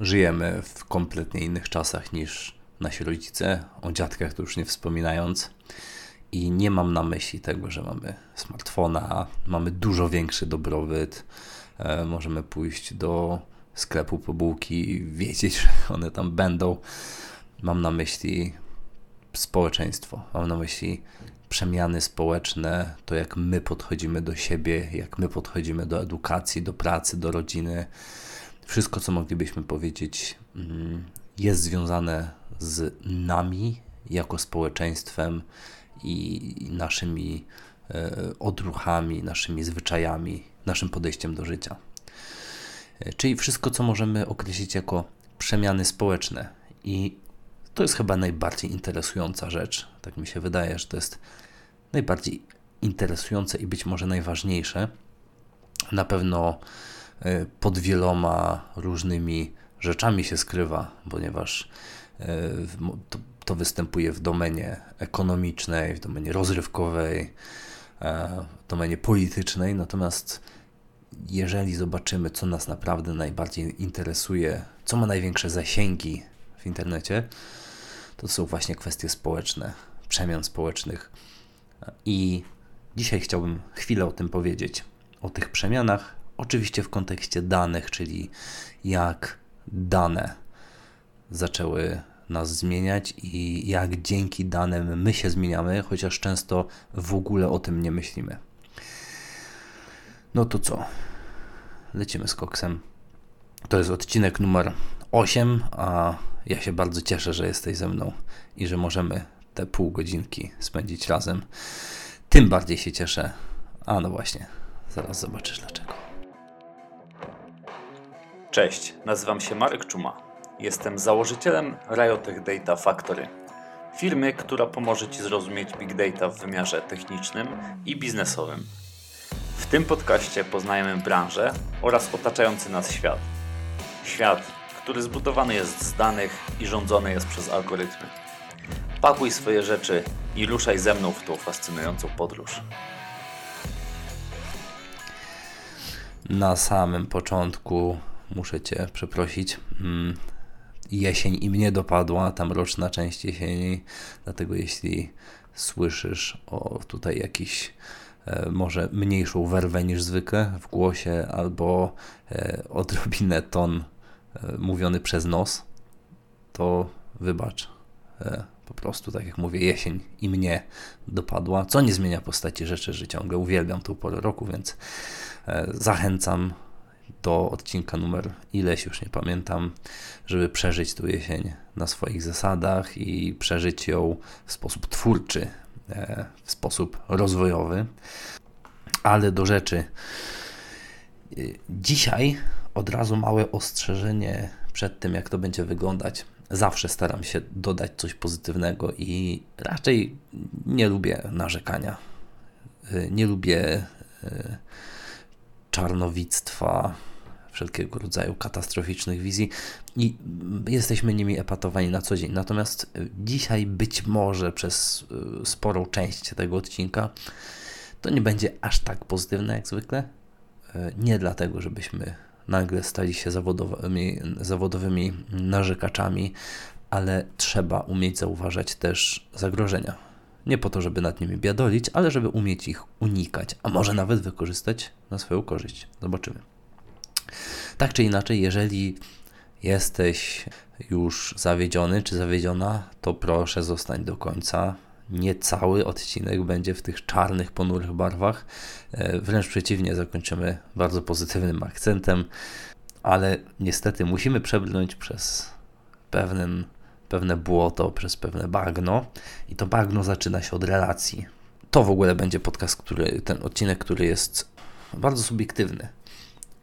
żyjemy w kompletnie innych czasach niż nasi rodzice, o dziadkach to już nie wspominając. I nie mam na myśli tego, że mamy smartfona, mamy dużo większy dobrobyt, e, możemy pójść do sklepu po bułki i wiedzieć, że one tam będą. Mam na myśli społeczeństwo, mam na myśli przemiany społeczne, to jak my podchodzimy do siebie, jak my podchodzimy do edukacji, do pracy, do rodziny. Wszystko, co moglibyśmy powiedzieć, mm, jest związane z nami jako społeczeństwem i naszymi e, odruchami, naszymi zwyczajami, naszym podejściem do życia. E, czyli wszystko, co możemy określić jako przemiany społeczne. I to jest chyba najbardziej interesująca rzecz. Tak mi się wydaje, że to jest najbardziej interesujące i być może najważniejsze. Na pewno pod wieloma różnymi rzeczami się skrywa, ponieważ to, to występuje w domenie ekonomicznej, w domenie rozrywkowej, e, w domenie politycznej. Natomiast jeżeli zobaczymy, co nas naprawdę najbardziej interesuje, co ma największe zasięgi w internecie, to są właśnie kwestie społeczne, przemian społecznych. I dzisiaj chciałbym chwilę o tym powiedzieć. O tych przemianach, oczywiście w kontekście danych, czyli jak dane zaczęły nas zmieniać i jak dzięki danym my się zmieniamy, chociaż często w ogóle o tym nie myślimy. No to co? Lecimy z koksem. To jest odcinek numer 8, a ja się bardzo cieszę, że jesteś ze mną i że możemy te pół godzinki spędzić razem. Tym bardziej się cieszę. A no właśnie, zaraz zobaczysz dlaczego. Cześć, nazywam się Marek Czuma. Jestem założycielem Riotech Data Factory, firmy, która pomoże Ci zrozumieć Big Data w wymiarze technicznym i biznesowym. W tym podcaście poznajemy branżę oraz otaczający nas świat. Świat, który zbudowany jest z danych i rządzony jest przez algorytmy. Pakuj swoje rzeczy i ruszaj ze mną w tą fascynującą podróż. Na samym początku muszę Cię przeprosić. Mm, jesień i mnie dopadła, tam roczna część jesieni, dlatego jeśli słyszysz o tutaj jakiś e, może mniejszą werwę niż zwykle w głosie albo e, odrobinę ton e, mówiony przez nos, to wybacz. Po prostu, tak jak mówię, jesień i mnie dopadła, co nie zmienia postaci rzeczy, że ciągle uwielbiam tą porę roku, więc zachęcam do odcinka numer ileś, już nie pamiętam, żeby przeżyć tu jesień na swoich zasadach i przeżyć ją w sposób twórczy, e, w sposób rozwojowy. Ale do rzeczy. E, dzisiaj od razu małe ostrzeżenie przed tym, jak to będzie wyglądać. Zawsze staram się dodać coś pozytywnego i raczej nie lubię narzekania. E, nie lubię czarnowictwa, wszelkiego rodzaju katastroficznych wizji i jesteśmy nimi epatowani na co dzień. Natomiast e, dzisiaj być może przez e, sporą część tego odcinka to nie będzie aż tak pozytywne jak zwykle. E, nie dlatego, żebyśmy nagle stali się zawodowymi, zawodowymi narzekaczami, ale trzeba umieć zauważać też zagrożenia. Nie po to, żeby nad nimi biadolić, ale żeby umieć ich unikać, a może nawet wykorzystać na swoją korzyść. Zobaczymy. Tak czy inaczej, jeżeli jesteś już zawiedziony czy zawiedziona, to proszę zostań do końca. Nie cały odcinek będzie w tych czarnych, ponurych barwach. E, wręcz przeciwnie, zakończymy bardzo pozytywnym akcentem, ale niestety musimy przebrnąć przez pewien, pewne błoto, przez pewne bagno i to bagno zaczyna się od relacji. To w ogóle będzie podcast, który, ten odcinek, który jest bardzo subiektywny.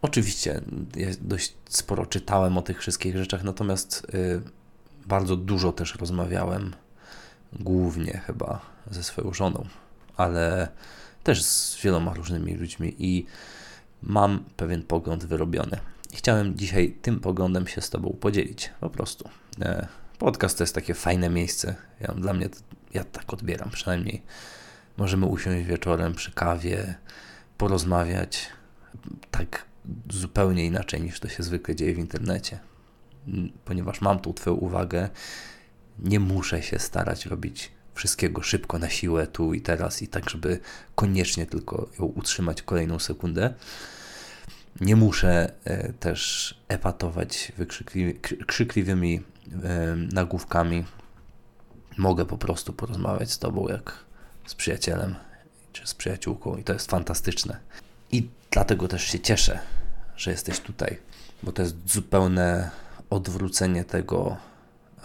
Oczywiście ja dość sporo czytałem o tych wszystkich rzeczach, natomiast y, bardzo dużo też rozmawiałem, głównie chyba ze swoją żoną, ale też z wieloma różnymi ludźmi i mam pewien pogląd wyrobiony. Chciałem dzisiaj tym poglądem się z Tobą podzielić, po prostu. E, podcast to jest takie fajne miejsce. Ja, dla mnie, to, ja tak odbieram przynajmniej. Możemy usiąść wieczorem przy kawie, porozmawiać, tak zupełnie inaczej niż to się zwykle dzieje w internecie. ponieważ mam tu Twoją uwagę, nie muszę się starać robić wszystkiego szybko na siłę tu i teraz i tak, żeby koniecznie tylko ją utrzymać kolejną sekundę. Nie muszę e, też epatować krzykliwymi e, nagłówkami. Mogę po prostu porozmawiać z Tobą jak z przyjacielem czy z przyjaciółką i to jest fantastyczne. I dlatego też się cieszę, że jesteś tutaj, bo to jest zupełne odwrócenie tego,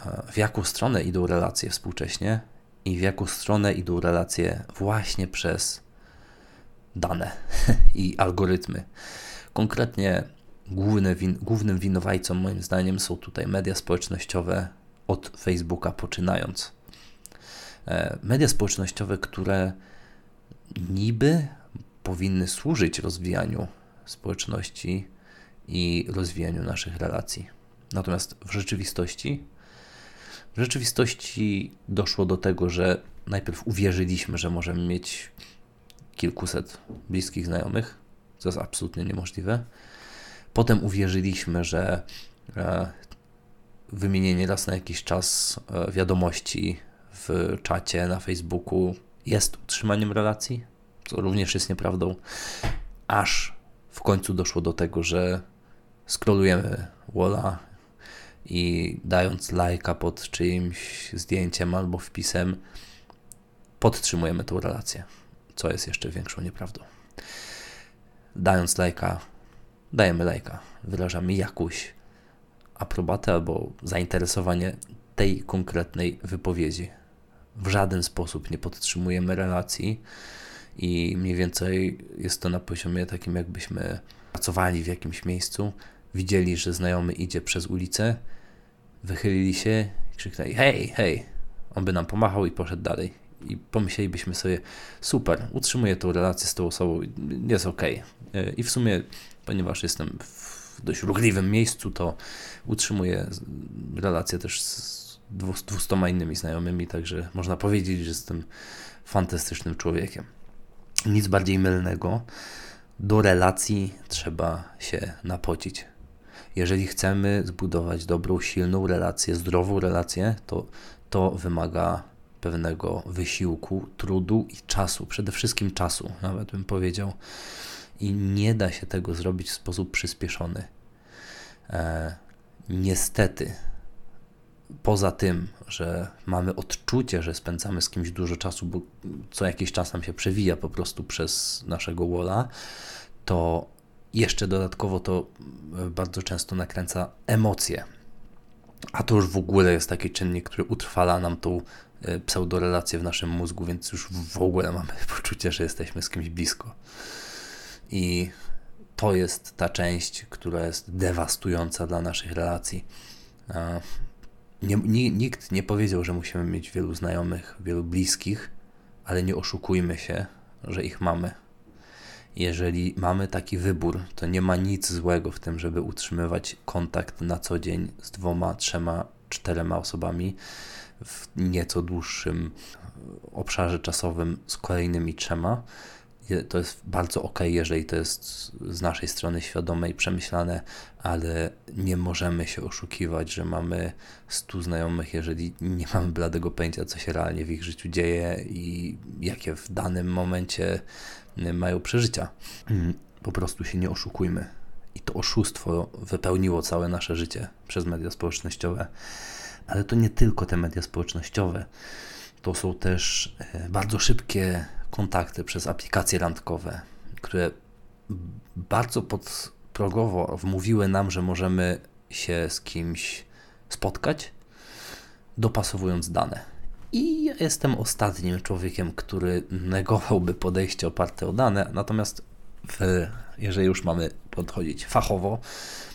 e, w jaką stronę idą relacje współcześnie i w jaką stronę idą relacje właśnie przez dane i algorytmy. Konkretnie główny win, głównym winowajcą moim zdaniem są tutaj media społecznościowe od Facebooka poczynając. E, media społecznościowe, które niby powinny służyć rozwijaniu społeczności i rozwijaniu naszych relacji. Natomiast w rzeczywistości w rzeczywistości doszło do tego, że najpierw uwierzyliśmy, że możemy mieć kilkuset bliskich znajomych, co jest absolutnie niemożliwe. Potem uwierzyliśmy, że e, wymienienie raz na jakiś czas e, wiadomości w czacie na Facebooku jest utrzymaniem relacji, co również jest nieprawdą, aż w końcu doszło do tego, że scrollujemy Walla i dając lajka pod czyimś zdjęciem albo wpisem, podtrzymujemy tą relację, co jest jeszcze większą nieprawdą. Dając lajka, dajemy lajka, wyrażamy jakąś aprobatę albo zainteresowanie tej konkretnej wypowiedzi. W żaden sposób nie podtrzymujemy relacji i mniej więcej jest to na poziomie takim, jakbyśmy pracowali w jakimś miejscu, widzieli, że znajomy idzie przez ulicę, wychylili się krzyknęli hej, hej, on by nam pomachał i poszedł dalej. I pomyślelibyśmy sobie, super, utrzymuję tą relację z tą osobą, jest ok. I w sumie, ponieważ jestem w dość ruchliwym miejscu, to utrzymuję relację też z dwustoma innymi znajomymi, także można powiedzieć, że jestem fantastycznym człowiekiem. Nic bardziej mylnego. Do relacji trzeba się napocić. Jeżeli chcemy zbudować dobrą, silną relację, zdrową relację, to to wymaga pewnego wysiłku, trudu i czasu, przede wszystkim czasu, nawet bym powiedział. I nie da się tego zrobić w sposób przyspieszony. E, niestety, poza tym, że mamy odczucie, że spędzamy z kimś dużo czasu, bo co jakiś czas nam się przewija po prostu przez naszego walla, to jeszcze dodatkowo to e, bardzo często nakręca emocje. A to już w ogóle jest taki czynnik, który utrwala nam tą e, pseudorelację w naszym mózgu, więc już w ogóle mamy poczucie, że jesteśmy z kimś blisko. I to jest ta część, która jest dewastująca dla naszych relacji. Nie, nikt nie powiedział, że musimy mieć wielu znajomych, wielu bliskich, ale nie oszukujmy się, że ich mamy. Jeżeli mamy taki wybór, to nie ma nic złego w tym, żeby utrzymywać kontakt na co dzień z dwoma, trzema, czterema osobami w nieco dłuższym obszarze czasowym z kolejnymi trzema to jest bardzo ok, jeżeli to jest z naszej strony świadome i przemyślane, ale nie możemy się oszukiwać, że mamy 100 znajomych, jeżeli nie mamy bladego pojęcia, co się realnie w ich życiu dzieje i jakie w danym momencie y, mają przeżycia. Mm, po prostu się nie oszukujmy. I to oszustwo wypełniło całe nasze życie przez media społecznościowe. Ale to nie tylko te media społecznościowe. To są też y, bardzo szybkie kontakty przez aplikacje randkowe, które bardzo podprogowo wmówiły nam, że możemy się z kimś spotkać, dopasowując dane. I ja jestem ostatnim człowiekiem, który negowałby podejście oparte o dane, natomiast w, jeżeli już mamy podchodzić fachowo,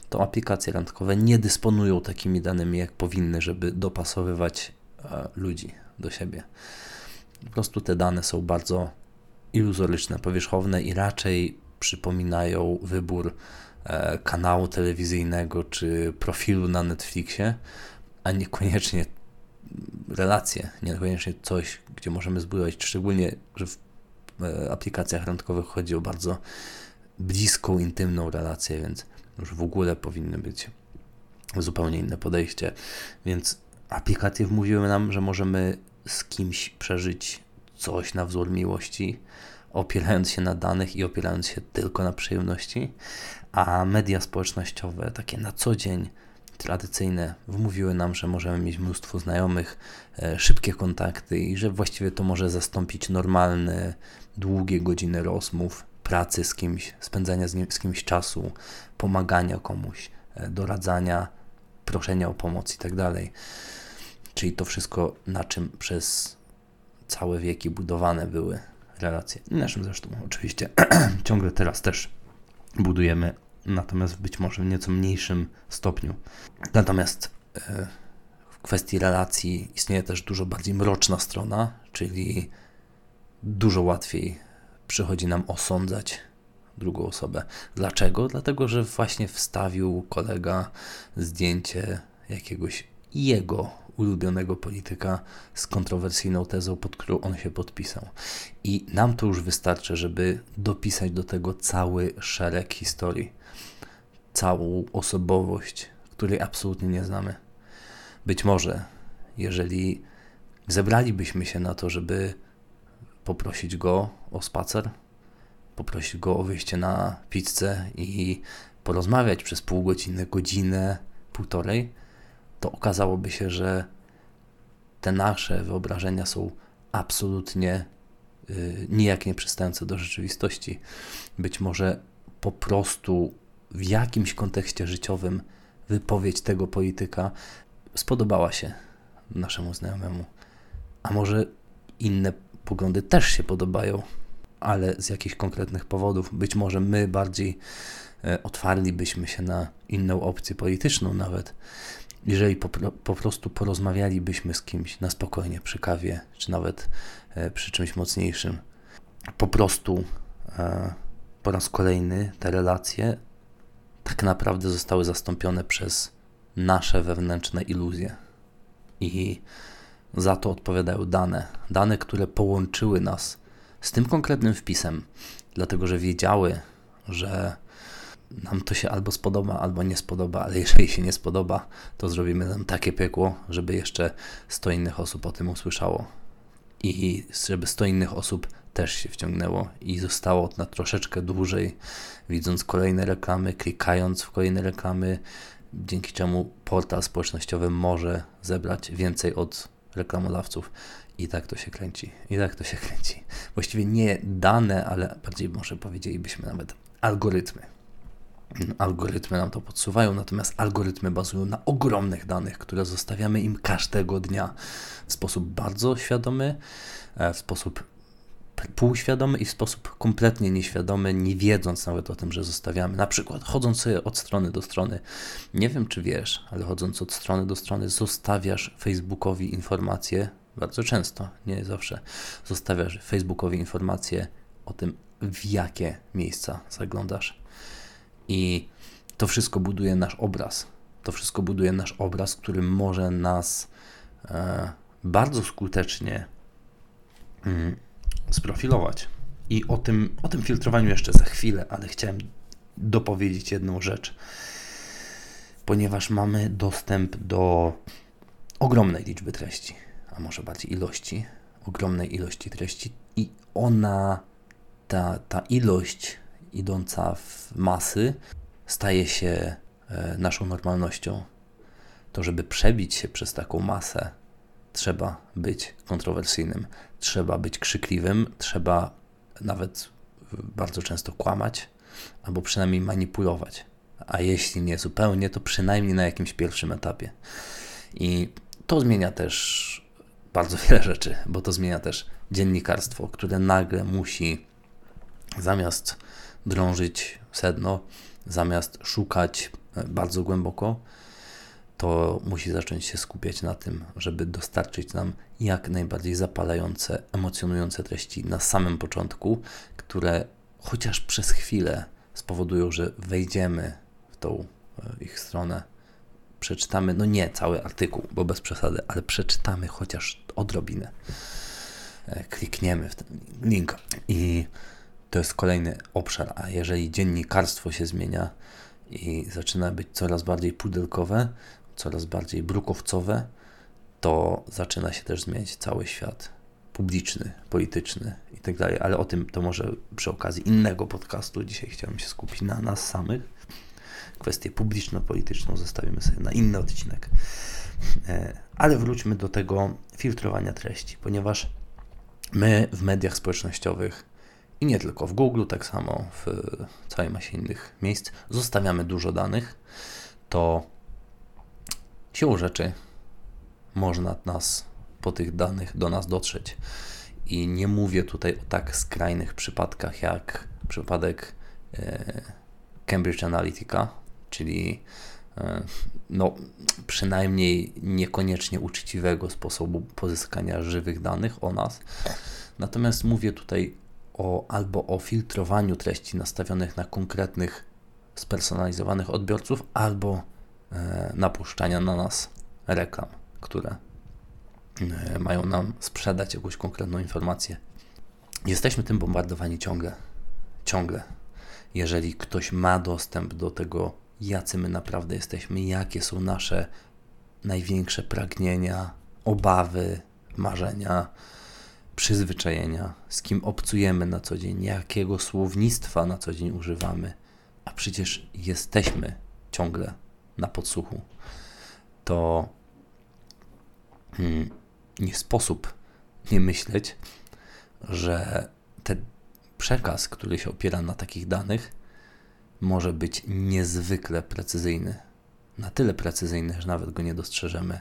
to aplikacje randkowe nie dysponują takimi danymi, jak powinny, żeby dopasowywać e, ludzi do siebie. Po prostu te dane są bardzo iluzoryczne, powierzchowne i raczej przypominają wybór e, kanału telewizyjnego czy profilu na Netflixie, a niekoniecznie relacje, niekoniecznie coś, gdzie możemy zbudować, szczególnie, że w e, aplikacjach randkowych chodzi o bardzo bliską, intymną relację, więc już w ogóle powinny być zupełnie inne podejście. Więc aplikacje wmówiły nam, że możemy z kimś przeżyć coś na wzór miłości, opierając się na danych i opierając się tylko na przyjemności, a media społecznościowe, takie na co dzień, tradycyjne, wmówiły nam, że możemy mieć mnóstwo znajomych, e, szybkie kontakty i że właściwie to może zastąpić normalne, długie godziny rozmów, pracy z kimś, spędzania z, nim, z kimś czasu, pomagania komuś, e, doradzania, proszenia o pomoc itd. Tak Czyli to wszystko, na czym przez całe wieki budowane były relacje. Naszym zresztą oczywiście ciągle teraz też budujemy, natomiast być może w nieco mniejszym stopniu. Natomiast e, w kwestii relacji istnieje też dużo bardziej mroczna strona, czyli dużo łatwiej przychodzi nam osądzać drugą osobę. Dlaczego? Dlatego, że właśnie wstawił kolega zdjęcie jakiegoś jego ulubionego polityka z kontrowersyjną tezą, pod którą on się podpisał. I nam to już wystarczy, żeby dopisać do tego cały szereg historii, całą osobowość, której absolutnie nie znamy. Być może, jeżeli zebralibyśmy się na to, żeby poprosić go o spacer, poprosić go o wyjście na pizzę i porozmawiać przez pół godziny, godzinę, półtorej, to okazałoby się, że te nasze wyobrażenia są absolutnie y, nijak nie przystające do rzeczywistości. Być może po prostu w jakimś kontekście życiowym wypowiedź tego polityka spodobała się naszemu znajomemu. A może inne poglądy też się podobają, ale z jakichś konkretnych powodów. Być może my bardziej e, otwarlibyśmy się na inną opcję polityczną, nawet jeżeli po, po prostu porozmawialibyśmy z kimś na spokojnie przy kawie, czy nawet e, przy czymś mocniejszym. Po prostu e, po raz kolejny te relacje tak naprawdę zostały zastąpione przez nasze wewnętrzne iluzje. I za to odpowiadają dane. Dane, które połączyły nas z tym konkretnym wpisem, dlatego że wiedziały, że nam to się albo spodoba, albo nie spodoba, ale jeżeli się nie spodoba, to zrobimy nam takie piekło, żeby jeszcze 100 innych osób o tym usłyszało. I żeby 100 innych osób też się wciągnęło i zostało na troszeczkę dłużej, widząc kolejne reklamy, klikając w kolejne reklamy, dzięki czemu portal społecznościowy może zebrać więcej od reklamodawców. I tak to się kręci. I tak to się kręci. Właściwie nie dane, ale bardziej może powiedzielibyśmy nawet algorytmy. Algorytmy nam to podsuwają, natomiast algorytmy bazują na ogromnych danych, które zostawiamy im każdego dnia w sposób bardzo świadomy, e, w sposób półświadomy i w sposób kompletnie nieświadomy, nie wiedząc nawet o tym, że zostawiamy. Na przykład chodząc sobie od strony do strony, nie wiem czy wiesz, ale chodząc od strony do strony, zostawiasz Facebookowi informacje, bardzo często, nie zawsze, zostawiasz Facebookowi informacje o tym, w jakie miejsca zaglądasz. I to wszystko buduje nasz obraz. To wszystko buduje nasz obraz, który może nas e, bardzo skutecznie mm, sprofilować. I o tym, o tym filtrowaniu jeszcze za chwilę, ale chciałem dopowiedzieć jedną rzecz. Ponieważ mamy dostęp do ogromnej liczby treści, a może bardziej ilości, ogromnej ilości treści, i ona, ta, ta ilość idąca w masy, staje się e, naszą normalnością. To, żeby przebić się przez taką masę, trzeba być kontrowersyjnym, trzeba być krzykliwym, trzeba nawet bardzo często kłamać, albo przynajmniej manipulować. A jeśli nie zupełnie, to przynajmniej na jakimś pierwszym etapie. I to zmienia też bardzo wiele rzeczy, bo to zmienia też dziennikarstwo, które nagle musi zamiast drążyć sedno, zamiast szukać e, bardzo głęboko, to musi zacząć się skupiać na tym, żeby dostarczyć nam jak najbardziej zapalające, emocjonujące treści na samym początku, które chociaż przez chwilę spowodują, że wejdziemy w tą e, ich stronę, przeczytamy, no nie cały artykuł, bo bez przesady, ale przeczytamy chociaż odrobinę. E, klikniemy w ten link i to jest kolejny obszar, a jeżeli dziennikarstwo się zmienia i zaczyna być coraz bardziej pudelkowe, coraz bardziej brukowcowe, to zaczyna się też zmieniać cały świat publiczny, polityczny i tak dalej, ale o tym to może przy okazji innego podcastu. Dzisiaj chciałem się skupić na nas samych. Kwestię publiczno-polityczną zostawimy sobie na inny odcinek. E, ale wróćmy do tego filtrowania treści, ponieważ my w mediach społecznościowych i nie tylko w Google, tak samo w całej masie innych miejsc zostawiamy dużo danych, to siłą rzeczy można nas po tych danych do nas dotrzeć. I nie mówię tutaj o tak skrajnych przypadkach jak przypadek e, Cambridge Analytica, czyli e, no, przynajmniej niekoniecznie uczciwego sposobu pozyskania żywych danych o nas. Natomiast mówię tutaj o, albo o filtrowaniu treści nastawionych na konkretnych, spersonalizowanych odbiorców, albo e, napuszczania na nas reklam, które e, mają nam sprzedać jakąś konkretną informację. Jesteśmy tym bombardowani ciągle. Ciągle. Jeżeli ktoś ma dostęp do tego, jacy my naprawdę jesteśmy, jakie są nasze największe pragnienia, obawy, marzenia, przyzwyczajenia, z kim obcujemy na co dzień, jakiego słownictwa na co dzień używamy, a przecież jesteśmy ciągle na podsłuchu, to hmm, nie sposób nie myśleć, że ten przekaz, który się opiera na takich danych, może być niezwykle precyzyjny. Na tyle precyzyjny, że nawet go nie dostrzeżemy.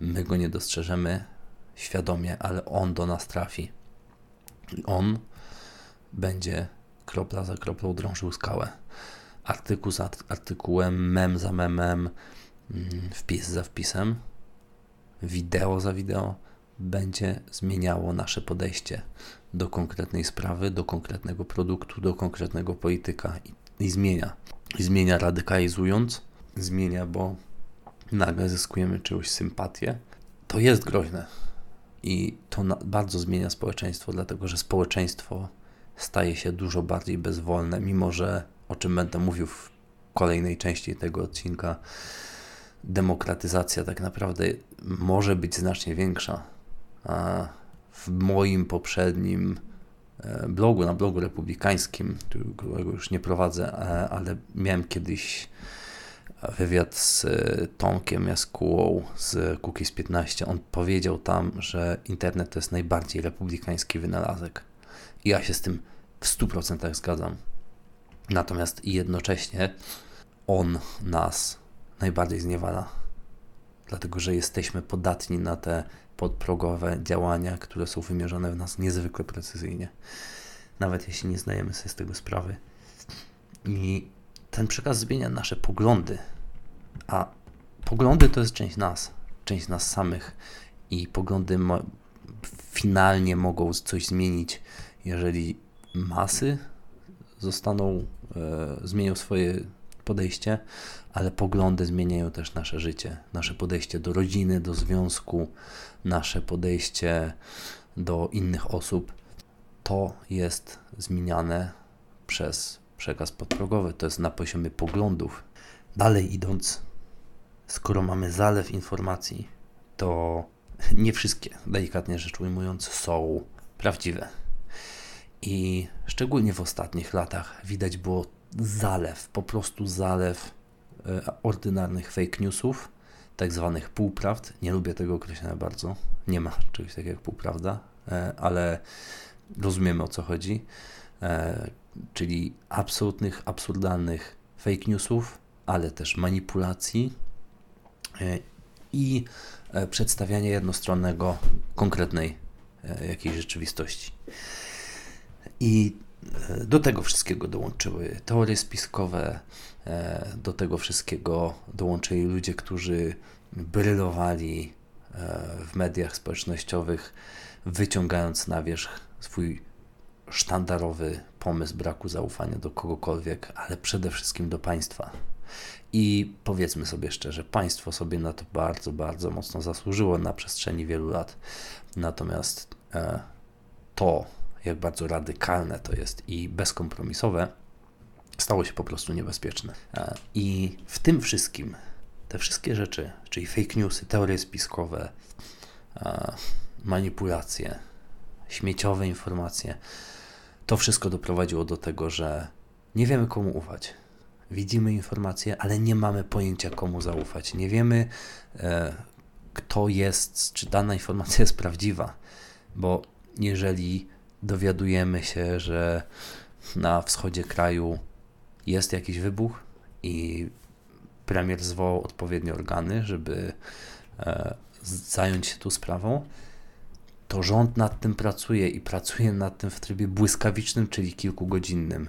My go nie dostrzeżemy, świadomie, ale on do nas trafi. On będzie kropla za kroplą drążył skałę. Artykuł za artykułem, mem za memem, mm, wpis za wpisem, wideo za wideo będzie zmieniało nasze podejście do konkretnej sprawy, do konkretnego produktu, do konkretnego polityka i, i zmienia. I zmienia radykalizując, zmienia, bo nagle zyskujemy czyjąś sympatię. To jest groźne i to bardzo zmienia społeczeństwo, dlatego że społeczeństwo staje się dużo bardziej bezwolne, mimo że, o czym będę mówił w kolejnej części tego odcinka, demokratyzacja tak naprawdę może być znacznie większa. A w moim poprzednim e, blogu, na blogu republikańskim, którego już nie prowadzę, e, ale miałem kiedyś wywiad z e, Tomkiem Jaskułą z Cookies 15. On powiedział tam, że internet to jest najbardziej republikański wynalazek. I ja się z tym w 100% zgadzam. Natomiast jednocześnie on nas najbardziej zniewala. Dlatego, że jesteśmy podatni na te podprogowe działania, które są wymierzone w nas niezwykle precyzyjnie. Nawet jeśli nie zdajemy sobie z tego sprawy. I ten przekaz zmienia nasze poglądy, a poglądy to jest część nas, część nas samych. I poglądy finalnie mogą coś zmienić, jeżeli masy zostaną, e, zmienią swoje podejście, ale poglądy zmieniają też nasze życie, nasze podejście do rodziny, do związku, nasze podejście do innych osób. To jest zmieniane przez przekaz podprogowy, to jest na poziomie poglądów. Dalej idąc, skoro mamy zalew informacji, to nie wszystkie, delikatnie rzecz ujmując, są prawdziwe. I szczególnie w ostatnich latach widać było zalew, po prostu zalew e, ordynarnych fake newsów, tak zwanych półprawd. Nie lubię tego określenia bardzo. Nie ma czegoś takiego jak półprawda, e, ale rozumiemy o co chodzi. Czyli absolutnych, absurdalnych fake newsów, ale też manipulacji e, i e, przedstawiania jednostronnego, konkretnej e, jakiejś rzeczywistości. I do tego wszystkiego dołączyły teorie spiskowe, do tego wszystkiego dołączyli ludzie, którzy brylowali w mediach społecznościowych, wyciągając na wierzch swój sztandarowy pomysł braku zaufania do kogokolwiek, ale przede wszystkim do państwa. I powiedzmy sobie szczerze, państwo sobie na to bardzo, bardzo mocno zasłużyło na przestrzeni wielu lat. Natomiast e, to, jak bardzo radykalne to jest i bezkompromisowe, stało się po prostu niebezpieczne. E, I w tym wszystkim, te wszystkie rzeczy, czyli fake newsy, teorie spiskowe, e, manipulacje, śmieciowe informacje, to wszystko doprowadziło do tego, że nie wiemy komu ufać. Widzimy informacje, ale nie mamy pojęcia komu zaufać. Nie wiemy, e, kto jest, czy dana informacja jest prawdziwa, bo jeżeli dowiadujemy się, że na wschodzie kraju jest jakiś wybuch i premier zwołał odpowiednie organy, żeby e, zająć się tu sprawą, to rząd nad tym pracuje i pracuje nad tym w trybie błyskawicznym, czyli kilkugodzinnym.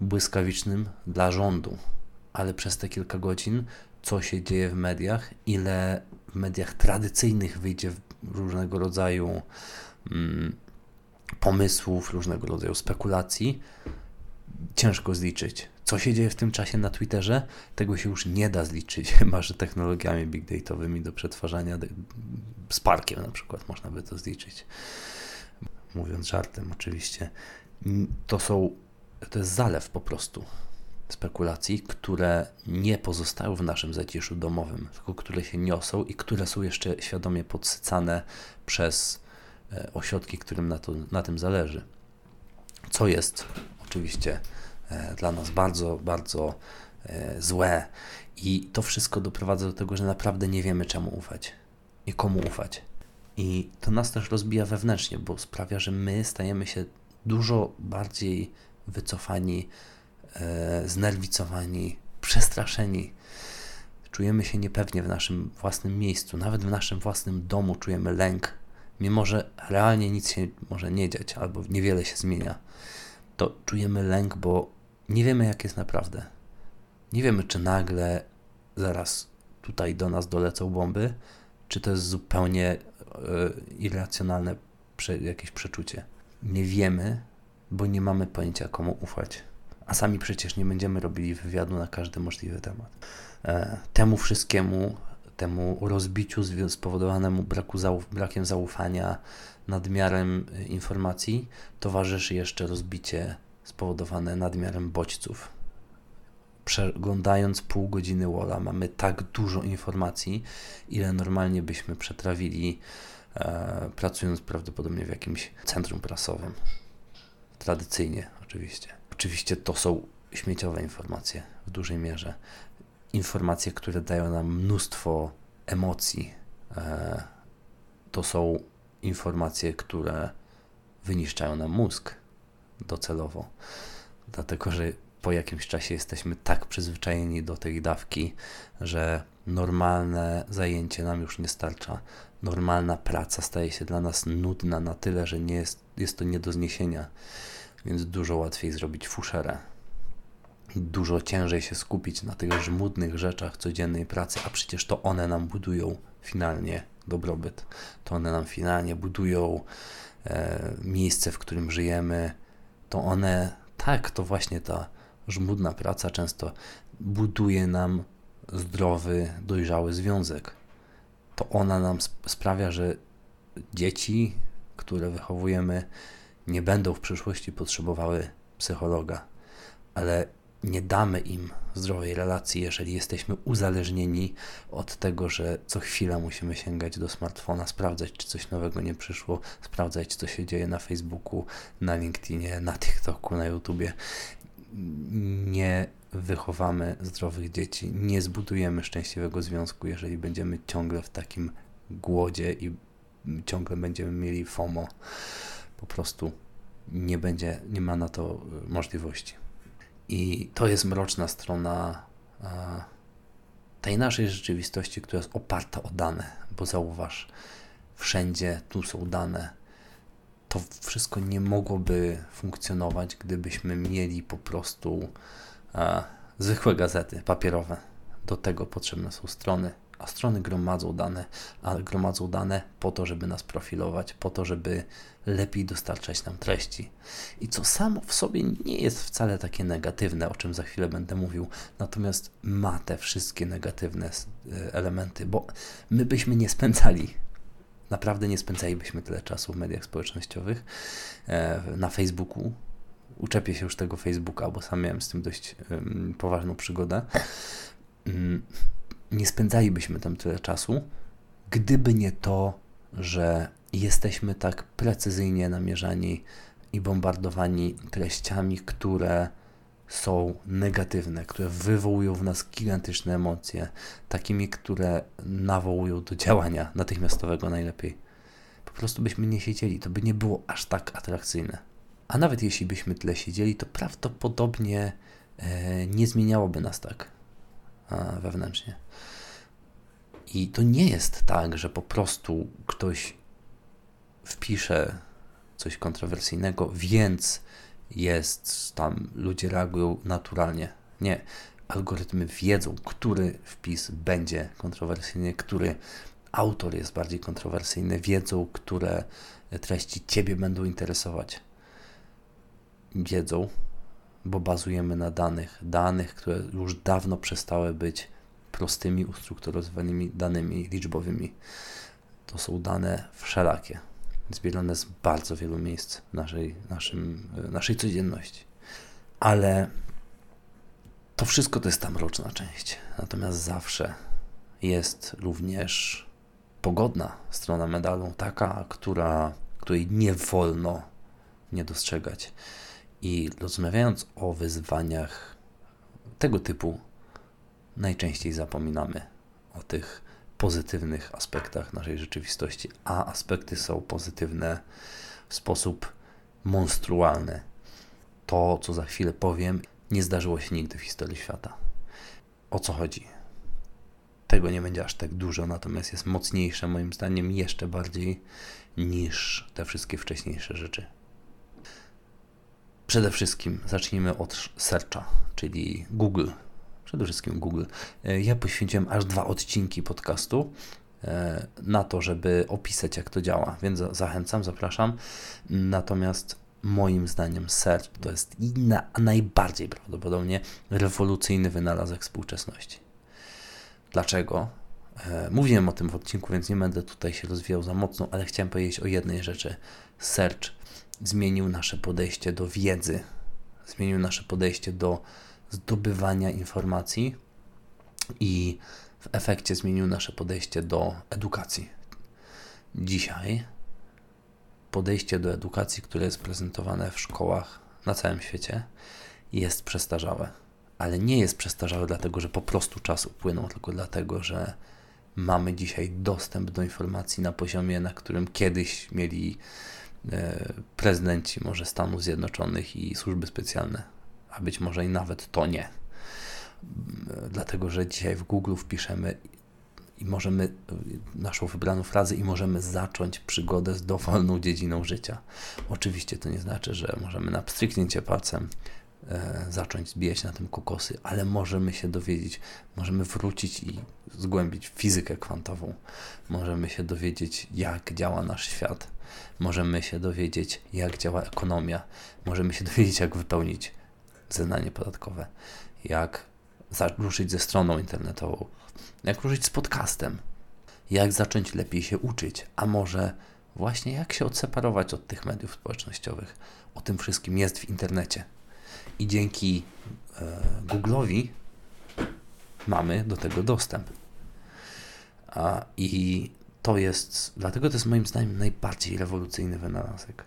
Błyskawicznym dla rządu, ale przez te kilka godzin, co się dzieje w mediach, ile w mediach tradycyjnych wyjdzie różnego rodzaju mm, pomysłów, różnego rodzaju spekulacji, ciężko zliczyć. Co się dzieje w tym czasie na Twitterze, tego się już nie da zliczyć, chyba że technologiami big dataowymi do przetwarzania, z parkiem na przykład można by to zliczyć. Mówiąc żartem, oczywiście. To są, to jest zalew po prostu spekulacji, które nie pozostają w naszym zaciszu domowym, tylko które się niosą i które są jeszcze świadomie podsycane przez e, ośrodki, którym na, to, na tym zależy. Co jest oczywiście e, dla nas bardzo, bardzo e, złe i to wszystko doprowadza do tego, że naprawdę nie wiemy czemu ufać i komu ufać. I to nas też rozbija wewnętrznie, bo sprawia, że my stajemy się dużo bardziej wycofani, e, znerwicowani, przestraszeni. Czujemy się niepewnie w naszym własnym miejscu, nawet w naszym własnym domu czujemy lęk, mimo że realnie nic się może nie dziać albo niewiele się zmienia. To czujemy lęk, bo nie wiemy, jak jest naprawdę. Nie wiemy, czy nagle zaraz tutaj do nas dolecą bomby, czy to jest zupełnie e, irracjonalne jakieś przeczucie. Nie wiemy, bo nie mamy pojęcia, komu ufać. A sami przecież nie będziemy robili wywiadu na każdy możliwy temat. E, temu wszystkiemu, temu rozbiciu spowodowanemu braku zauf brakiem zaufania, nadmiarem e, informacji, towarzyszy jeszcze rozbicie spowodowane nadmiarem bodźców przeglądając pół godziny Walla mamy tak dużo informacji, ile normalnie byśmy przetrawili e, pracując prawdopodobnie w jakimś centrum prasowym. Tradycyjnie oczywiście. Oczywiście to są śmieciowe informacje w dużej mierze. Informacje, które dają nam mnóstwo emocji. E, to są informacje, które wyniszczają nam mózg docelowo. Dlatego, że po jakimś czasie jesteśmy tak przyzwyczajeni do tej dawki, że normalne zajęcie nam już nie starcza. Normalna praca staje się dla nas nudna na tyle, że nie jest, jest to nie do zniesienia, więc dużo łatwiej zrobić fuszerę. Dużo ciężej się skupić na tych żmudnych rzeczach codziennej pracy, a przecież to one nam budują finalnie dobrobyt. To one nam finalnie budują e, miejsce, w którym żyjemy. To one, tak, to właśnie ta żmudna praca często buduje nam zdrowy, dojrzały związek. To ona nam sprawia, że dzieci, które wychowujemy, nie będą w przyszłości potrzebowały psychologa, ale nie damy im zdrowej relacji, jeżeli jesteśmy uzależnieni od tego, że co chwila musimy sięgać do smartfona, sprawdzać, czy coś nowego nie przyszło, sprawdzać, co się dzieje na Facebooku, na LinkedInie, na TikToku, na YouTubie nie wychowamy zdrowych dzieci, nie zbudujemy szczęśliwego związku, jeżeli będziemy ciągle w takim głodzie i ciągle będziemy mieli FOMO. Po prostu nie będzie, nie ma na to możliwości. I to jest mroczna strona tej naszej rzeczywistości, która jest oparta o dane, bo zauważ, wszędzie tu są dane. To wszystko nie mogłoby funkcjonować, gdybyśmy mieli po prostu e, zwykłe gazety papierowe. Do tego potrzebne są strony, a strony gromadzą dane, ale gromadzą dane po to, żeby nas profilować, po to, żeby lepiej dostarczać nam treści. I co samo w sobie nie jest wcale takie negatywne, o czym za chwilę będę mówił, natomiast ma te wszystkie negatywne e, elementy, bo my byśmy nie spędzali naprawdę nie spędzalibyśmy tyle czasu w mediach społecznościowych, e, na Facebooku, uczepię się już tego Facebooka, bo sam miałem z tym dość poważną przygodę. Nie spędzalibyśmy tam tyle czasu, gdyby nie to, że jesteśmy tak precyzyjnie namierzani i bombardowani treściami, które są negatywne, które wywołują w nas gigantyczne emocje, takimi, które nawołują do działania natychmiastowego najlepiej. Po prostu byśmy nie siedzieli, to by nie było aż tak atrakcyjne. A nawet jeśli byśmy tyle siedzieli, to prawdopodobnie e, nie zmieniałoby nas tak wewnętrznie. I to nie jest tak, że po prostu ktoś wpisze coś kontrowersyjnego, więc jest tam, ludzie reagują naturalnie. Nie. Algorytmy wiedzą, który wpis będzie kontrowersyjny, który autor jest bardziej kontrowersyjny, wiedzą, które treści Ciebie będą interesować. Wiedzą, bo bazujemy na danych, danych, które już dawno przestały być prostymi, ustrukturyzowanymi danymi liczbowymi. To są dane wszelakie zbierane z bardzo wielu miejsc naszej, naszym, naszej codzienności. Ale to wszystko to jest ta mroczna część. Natomiast zawsze jest również pogodna strona medalu, taka, która, której nie wolno nie dostrzegać. I rozmawiając o wyzwaniach tego typu, najczęściej zapominamy o tych pozytywnych aspektach naszej rzeczywistości, a aspekty są pozytywne w sposób monstrualny. To, co za chwilę powiem, nie zdarzyło się nigdy w historii świata. O co chodzi? Tego nie będzie aż tak dużo, natomiast jest mocniejsze, moim zdaniem, jeszcze bardziej niż te wszystkie wcześniejsze rzeczy. Przede wszystkim zacznijmy od searcha, czyli Google przede wszystkim Google. E, ja poświęciłem aż dwa odcinki podcastu e, na to, żeby opisać, jak to działa, więc zachęcam, zapraszam. Natomiast moim zdaniem search to jest inna, najbardziej prawdopodobnie rewolucyjny wynalazek współczesności. Dlaczego? E, mówiłem o tym w odcinku, więc nie będę tutaj się rozwijał za mocno, ale chciałem powiedzieć o jednej rzeczy. Search zmienił nasze podejście do wiedzy, zmienił nasze podejście do zdobywania informacji i w efekcie zmienił nasze podejście do edukacji. Dzisiaj podejście do edukacji, które jest prezentowane w szkołach na całym świecie, jest przestarzałe. Ale nie jest przestarzałe dlatego, że po prostu czas upłynął, tylko dlatego, że mamy dzisiaj dostęp do informacji na poziomie, na którym kiedyś mieli prezydenci może Stanów Zjednoczonych i służby specjalne a być może i nawet to nie. Dlatego, że dzisiaj w Google wpiszemy i możemy naszą wybraną frazę i możemy zacząć przygodę z dowolną dziedziną życia. Oczywiście to nie znaczy, że możemy na pstryknięcie palcem e, zacząć zbijać na tym kokosy, ale możemy się dowiedzieć, możemy wrócić i zgłębić fizykę kwantową, możemy się dowiedzieć, jak działa nasz świat, możemy się dowiedzieć, jak działa ekonomia, możemy się dowiedzieć, jak wypełnić zeznanie podatkowe, jak ruszyć ze stroną internetową, jak ruszyć z podcastem, jak zacząć lepiej się uczyć, a może właśnie jak się odseparować od tych mediów społecznościowych. O tym wszystkim jest w internecie. I dzięki e, Google'owi mamy do tego dostęp. A, I to jest, dlatego to jest moim zdaniem najbardziej rewolucyjny wynalazek.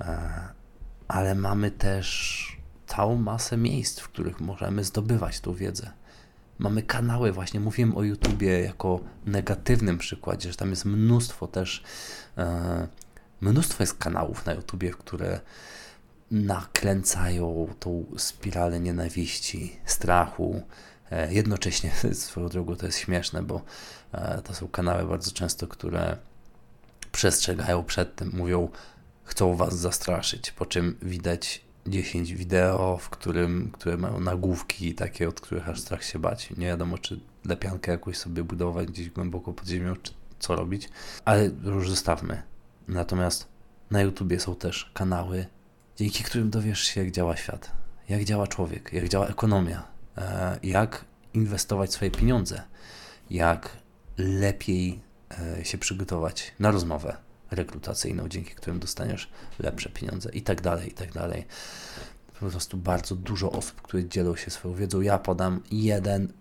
E, ale mamy też całą masę miejsc, w których możemy zdobywać tą wiedzę. Mamy kanały, właśnie mówiłem o YouTubie jako negatywnym przykładzie, że tam jest mnóstwo też, e, mnóstwo jest kanałów na YouTubie, które nakręcają tą spiralę nienawiści, strachu. E, jednocześnie, swoją drogą, to jest śmieszne, bo e, to są kanały bardzo często, które przestrzegają przed tym, mówią, chcą was zastraszyć, po czym widać 10 wideo, w którym, które mają nagłówki takie, od których aż strach się bać. Nie wiadomo, czy lepiankę jakoś sobie budować gdzieś głęboko pod ziemią, czy co robić, ale już zostawmy. Natomiast na YouTubie są też kanały, dzięki którym dowiesz się, jak działa świat, jak działa człowiek, jak działa ekonomia, jak inwestować swoje pieniądze, jak lepiej e, się przygotować na rozmowę, rekrutacyjną, dzięki którym dostaniesz lepsze pieniądze i tak dalej, i tak dalej. Po prostu bardzo dużo osób, które dzielą się swoją wiedzą. Ja podam jeden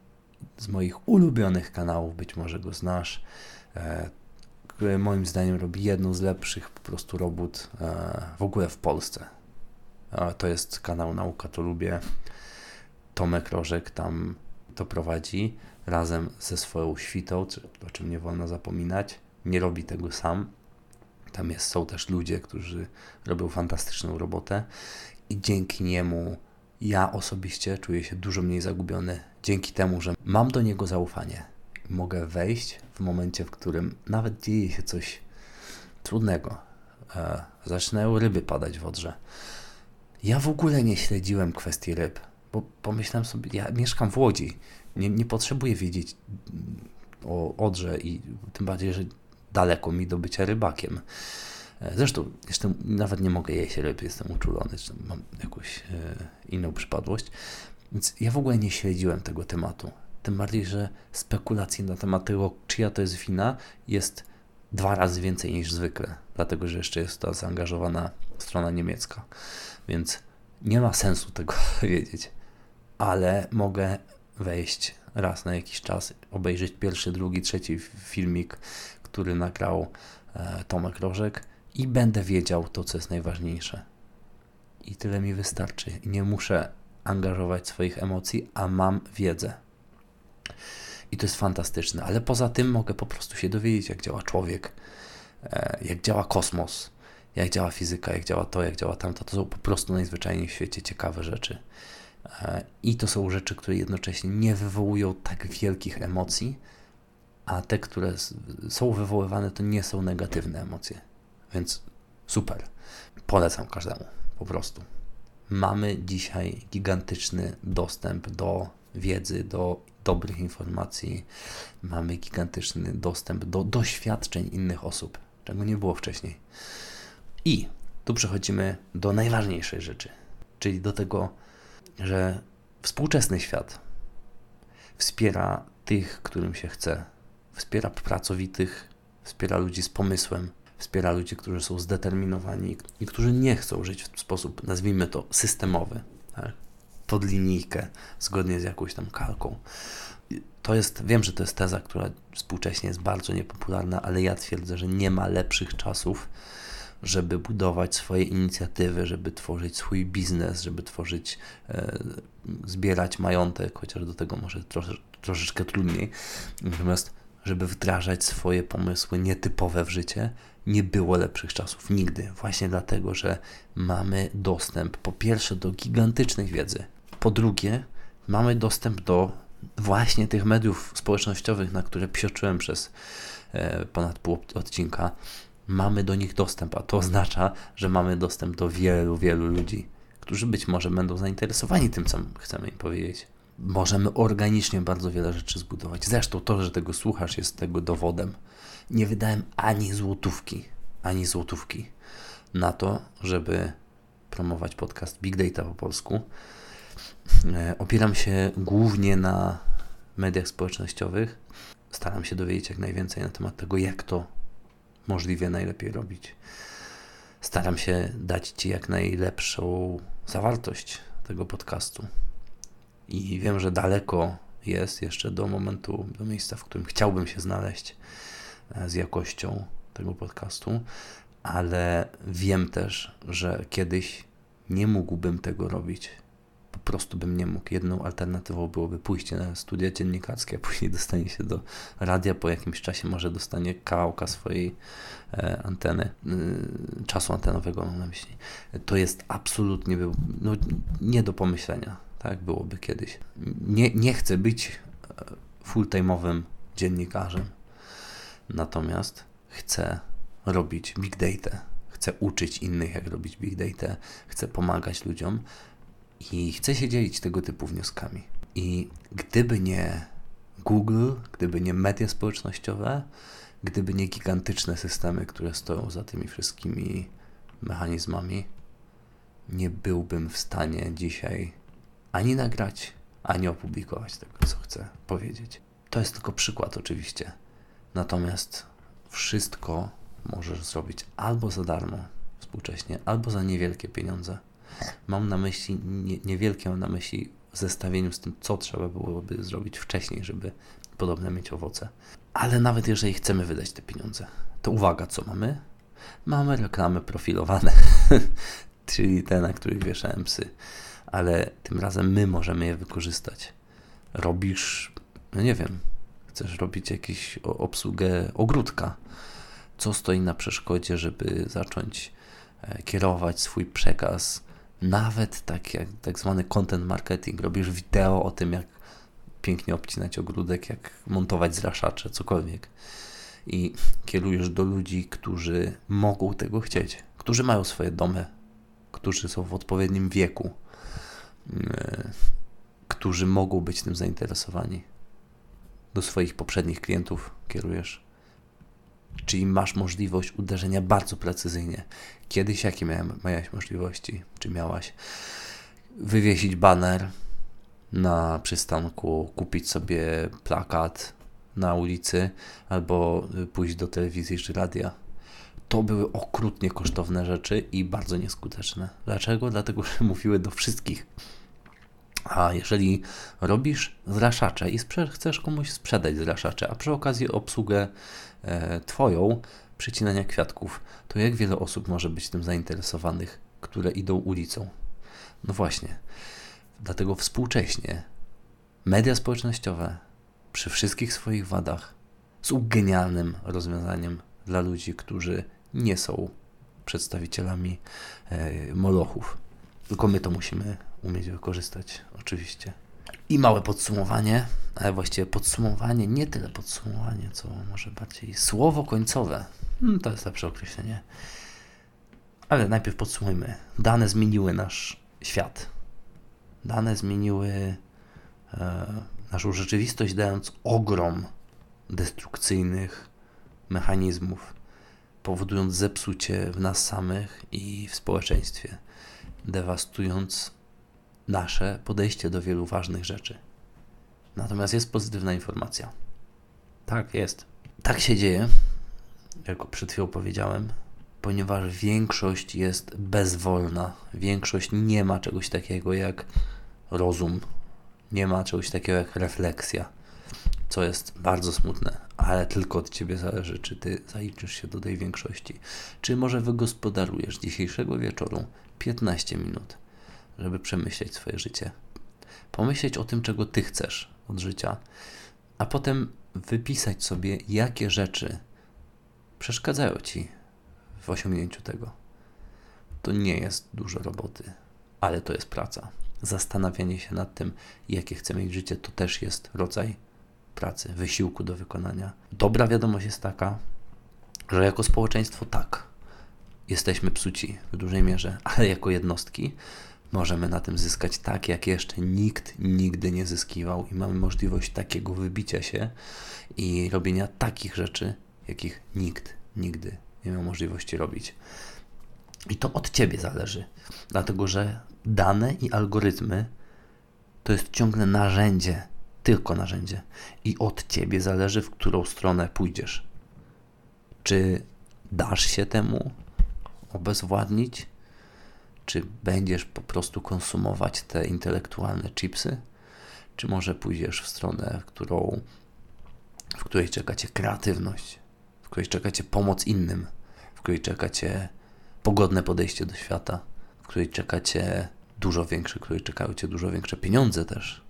z moich ulubionych kanałów, być może go znasz, e, który moim zdaniem robi jedną z lepszych po prostu robót e, w ogóle w Polsce. To jest kanał Nauka to Lubię. Tomek Rożek tam to prowadzi razem ze swoją świtą, o czym nie wolno zapominać. Nie robi tego sam. Tam jest, są też ludzie, którzy robią fantastyczną robotę i dzięki niemu ja osobiście czuję się dużo mniej zagubiony. Dzięki temu, że mam do niego zaufanie. Mogę wejść w momencie, w którym nawet dzieje się coś trudnego. E, zaczynają ryby padać w odrze. Ja w ogóle nie śledziłem kwestii ryb, bo pomyślałem sobie, ja mieszkam w Łodzi, nie, nie potrzebuję wiedzieć o Odrze i tym bardziej, że daleko mi do bycia rybakiem. E, zresztą jeszcze nawet nie mogę jeść ryb, jestem uczulony, czy mam jakąś e, inną przypadłość. Więc ja w ogóle nie śledziłem tego tematu. Tym bardziej, że spekulacji na temat tego, czyja to jest wina, jest dwa razy więcej niż zwykle, dlatego że jeszcze jest ta zaangażowana strona niemiecka. Więc nie ma sensu tego wiedzieć, ale mogę wejść raz na jakiś czas, obejrzeć pierwszy, drugi, trzeci filmik, który nagrał e, Tomek Rożek i będę wiedział to, co jest najważniejsze. I tyle mi wystarczy. Nie muszę angażować swoich emocji, a mam wiedzę. I to jest fantastyczne, ale poza tym mogę po prostu się dowiedzieć, jak działa człowiek, e, jak działa kosmos, jak działa fizyka, jak działa to, jak działa tamto. To są po prostu najzwyczajniej w świecie ciekawe rzeczy. I to są rzeczy, które jednocześnie nie wywołują tak wielkich emocji, a te, które są wywoływane, to nie są negatywne emocje. Więc super. Polecam każdemu, po prostu. Mamy dzisiaj gigantyczny dostęp do wiedzy, do dobrych informacji, mamy gigantyczny dostęp do doświadczeń innych osób, czego nie było wcześniej. I tu przechodzimy do najważniejszej rzeczy, czyli do tego, że współczesny świat wspiera tych, którym się chce, wspiera pracowitych, wspiera ludzi z pomysłem, wspiera ludzi, którzy są zdeterminowani i którzy nie chcą żyć w sposób, nazwijmy to, systemowy, tak? pod linijkę, zgodnie z jakąś tam kalką. To jest, wiem, że to jest teza, która współcześnie jest bardzo niepopularna, ale ja twierdzę, że nie ma lepszych czasów żeby budować swoje inicjatywy, żeby tworzyć swój biznes, żeby tworzyć, e, zbierać majątek, chociaż do tego może trosze, troszeczkę trudniej. Natomiast, żeby wdrażać swoje pomysły nietypowe w życie, nie było lepszych czasów nigdy. Właśnie dlatego, że mamy dostęp po pierwsze do gigantycznej wiedzy, po drugie, mamy dostęp do właśnie tych mediów społecznościowych, na które psioczyłem przez e, ponad pół odcinka, mamy do nich dostęp, a to oznacza, że mamy dostęp do wielu, wielu ludzi, którzy być może będą zainteresowani tym, co chcemy im powiedzieć. Możemy organicznie bardzo wiele rzeczy zbudować. Zresztą to, że tego słuchasz, jest tego dowodem. Nie wydałem ani złotówki, ani złotówki na to, żeby promować podcast Big Data po polsku. E, opieram się głównie na mediach społecznościowych. Staram się dowiedzieć jak najwięcej na temat tego, jak to możliwie najlepiej robić. Staram się dać Ci jak najlepszą zawartość tego podcastu. I wiem, że daleko jest jeszcze do momentu, do miejsca, w którym chciałbym się znaleźć e, z jakością tego podcastu, ale wiem też, że kiedyś nie mógłbym tego robić prostu bym nie mógł. Jedną alternatywą byłoby pójście na studia dziennikarskie, a później dostanie się do radia, po jakimś czasie może dostanie kawałka swojej e, anteny, y, czasu antenowego mam na myśli. To jest absolutnie no, nie do pomyślenia, tak byłoby kiedyś. Nie, nie chcę być e, full-time'owym dziennikarzem, natomiast chcę robić big data, chcę uczyć innych, jak robić big data, chcę pomagać ludziom, i chcę się dzielić tego typu wnioskami. I gdyby nie Google, gdyby nie media społecznościowe, gdyby nie gigantyczne systemy, które stoją za tymi wszystkimi mechanizmami, nie byłbym w stanie dzisiaj ani nagrać, ani opublikować tego, co chcę powiedzieć. To jest tylko przykład, oczywiście. Natomiast wszystko możesz zrobić albo za darmo współcześnie, albo za niewielkie pieniądze. Mam na myśli, nie, niewielkie mam na myśli w zestawieniu z tym, co trzeba byłoby zrobić wcześniej, żeby podobne mieć owoce. Ale nawet jeżeli chcemy wydać te pieniądze, to uwaga, co mamy? Mamy reklamy profilowane, czyli te, na których wieszałem psy, ale tym razem my możemy je wykorzystać. Robisz, no nie wiem, chcesz robić jakąś obsługę ogródka. Co stoi na przeszkodzie, żeby zacząć e, kierować swój przekaz, nawet tak jak tak zwany content marketing. Robisz wideo o tym, jak pięknie obcinać ogródek, jak montować zraszacze, cokolwiek. I kierujesz do ludzi, którzy mogą tego chcieć, którzy mają swoje domy, którzy są w odpowiednim wieku, yy, którzy mogą być tym zainteresowani. Do swoich poprzednich klientów kierujesz. Czyli masz możliwość uderzenia bardzo precyzyjnie. Kiedyś jakie miałem, miałeś możliwości? Czy miałaś wywiesić baner, na przystanku, kupić sobie plakat na ulicy albo pójść do telewizji czy radia. To były okrutnie kosztowne rzeczy i bardzo nieskuteczne. Dlaczego? Dlatego, że mówiły do wszystkich. A jeżeli robisz zraszacze i chcesz komuś sprzedać zraszacze, a przy okazji obsługę Twoją przycinania kwiatków, to jak wiele osób może być tym zainteresowanych, które idą ulicą? No właśnie. Dlatego współcześnie media społecznościowe przy wszystkich swoich wadach są genialnym rozwiązaniem dla ludzi, którzy nie są przedstawicielami e, molochów. Tylko my to musimy umieć wykorzystać, oczywiście. I małe podsumowanie, ale właściwie podsumowanie, nie tyle podsumowanie, co może bardziej słowo końcowe. Hmm, to jest lepsze określenie. Ale najpierw podsumujmy. Dane zmieniły nasz świat. Dane zmieniły e, naszą rzeczywistość, dając ogrom destrukcyjnych mechanizmów, powodując zepsucie w nas samych i w społeczeństwie, dewastując nasze podejście do wielu ważnych rzeczy. Natomiast jest pozytywna informacja. Tak, jest. Tak się dzieje, jak przed chwilą powiedziałem, ponieważ większość jest bezwolna. Większość nie ma czegoś takiego jak rozum. Nie ma czegoś takiego jak refleksja, co jest bardzo smutne, ale tylko od ciebie zależy, czy ty zaliczysz się do tej większości. Czy może wygospodarujesz dzisiejszego wieczoru 15 minut, żeby przemyśleć swoje życie. Pomyśleć o tym, czego ty chcesz od życia, a potem wypisać sobie, jakie rzeczy przeszkadzają ci w osiągnięciu tego. To nie jest dużo roboty, ale to jest praca zastanawianie się nad tym, jakie chcę mieć życie, to też jest rodzaj pracy, wysiłku do wykonania. Dobra wiadomość jest taka, że jako społeczeństwo tak, jesteśmy psuci w dużej mierze, ale jako jednostki możemy na tym zyskać tak, jak jeszcze nikt nigdy nie zyskiwał i mamy możliwość takiego wybicia się i robienia takich rzeczy, jakich nikt nigdy nie miał możliwości robić. I to od ciebie zależy, dlatego że dane i algorytmy to jest ciągle narzędzie, tylko narzędzie. I od ciebie zależy, w którą stronę pójdziesz. Czy dasz się temu obezwładnić? Czy będziesz po prostu konsumować te intelektualne chipsy? Czy może pójdziesz w stronę, w, którą, w której czeka cię kreatywność, w której czeka cię pomoc innym, w której czeka cię pogodne podejście do świata, w której czeka cię dużo większe, w której czekają cię dużo większe pieniądze też.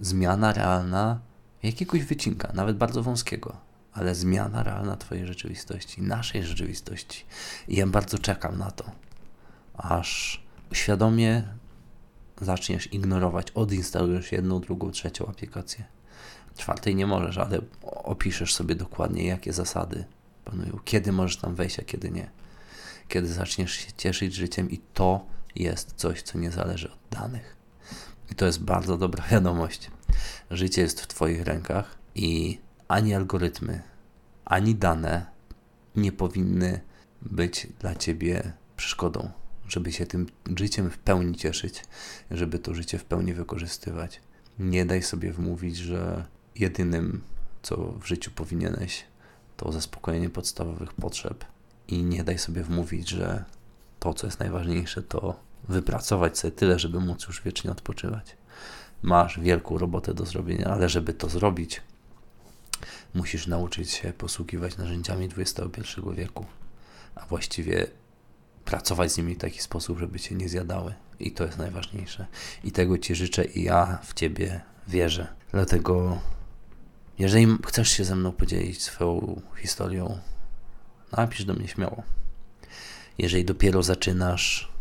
Zmiana realna jakiegoś wycinka, nawet bardzo wąskiego, ale zmiana realna Twojej rzeczywistości, naszej rzeczywistości. I ja bardzo czekam na to, aż świadomie zaczniesz ignorować, odinstalujesz jedną, drugą, trzecią aplikację. Czwartej nie możesz, ale opiszesz sobie dokładnie, jakie zasady panują, kiedy możesz tam wejść, a kiedy nie kiedy zaczniesz się cieszyć życiem i to jest coś, co nie zależy od danych. I to jest bardzo dobra wiadomość. Życie jest w Twoich rękach i ani algorytmy, ani dane nie powinny być dla Ciebie przeszkodą, żeby się tym życiem w pełni cieszyć, żeby to życie w pełni wykorzystywać. Nie daj sobie wmówić, że jedynym, co w życiu powinieneś, to zaspokojenie podstawowych potrzeb i nie daj sobie wmówić, że to, co jest najważniejsze, to wypracować sobie tyle, żeby móc już wiecznie odpoczywać. Masz wielką robotę do zrobienia, ale żeby to zrobić, musisz nauczyć się posługiwać narzędziami XXI wieku, a właściwie pracować z nimi w taki sposób, żeby cię nie zjadały. I to jest najważniejsze. I tego ci życzę i ja w ciebie wierzę. Dlatego, jeżeli chcesz się ze mną podzielić swoją historią, napisz do mnie śmiało. Jeżeli dopiero zaczynasz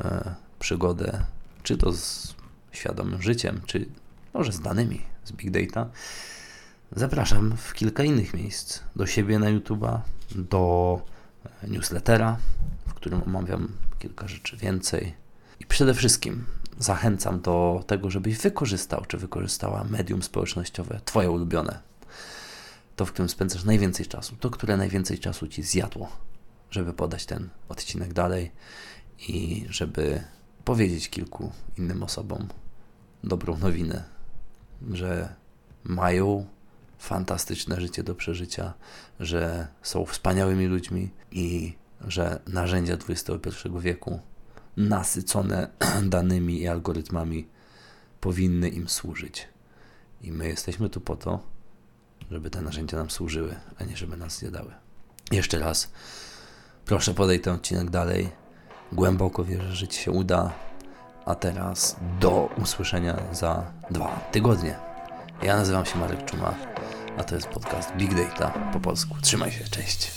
e, przygodę, czy to z świadomym życiem, czy może z danymi z Big Data, zapraszam w kilka innych miejsc. Do siebie na YouTube'a, do newslettera, którym omawiam kilka rzeczy więcej. I przede wszystkim zachęcam do tego, żebyś wykorzystał czy wykorzystała medium społecznościowe, Twoje ulubione. To, w którym spędzasz najwięcej czasu, to, które najwięcej czasu Ci zjadło, żeby podać ten odcinek dalej i żeby powiedzieć kilku innym osobom dobrą nowinę, że mają fantastyczne życie do przeżycia, że są wspaniałymi ludźmi i że narzędzia XXI wieku nasycone danymi i algorytmami powinny im służyć. I my jesteśmy tu po to, żeby te narzędzia nam służyły, a nie żeby nas zjadały. Jeszcze raz, proszę podaj ten odcinek dalej. Głęboko wierzę, że Ci się uda. A teraz do usłyszenia za dwa tygodnie. Ja nazywam się Marek Czuma, a to jest podcast Big Data po polsku. Trzymaj się, cześć.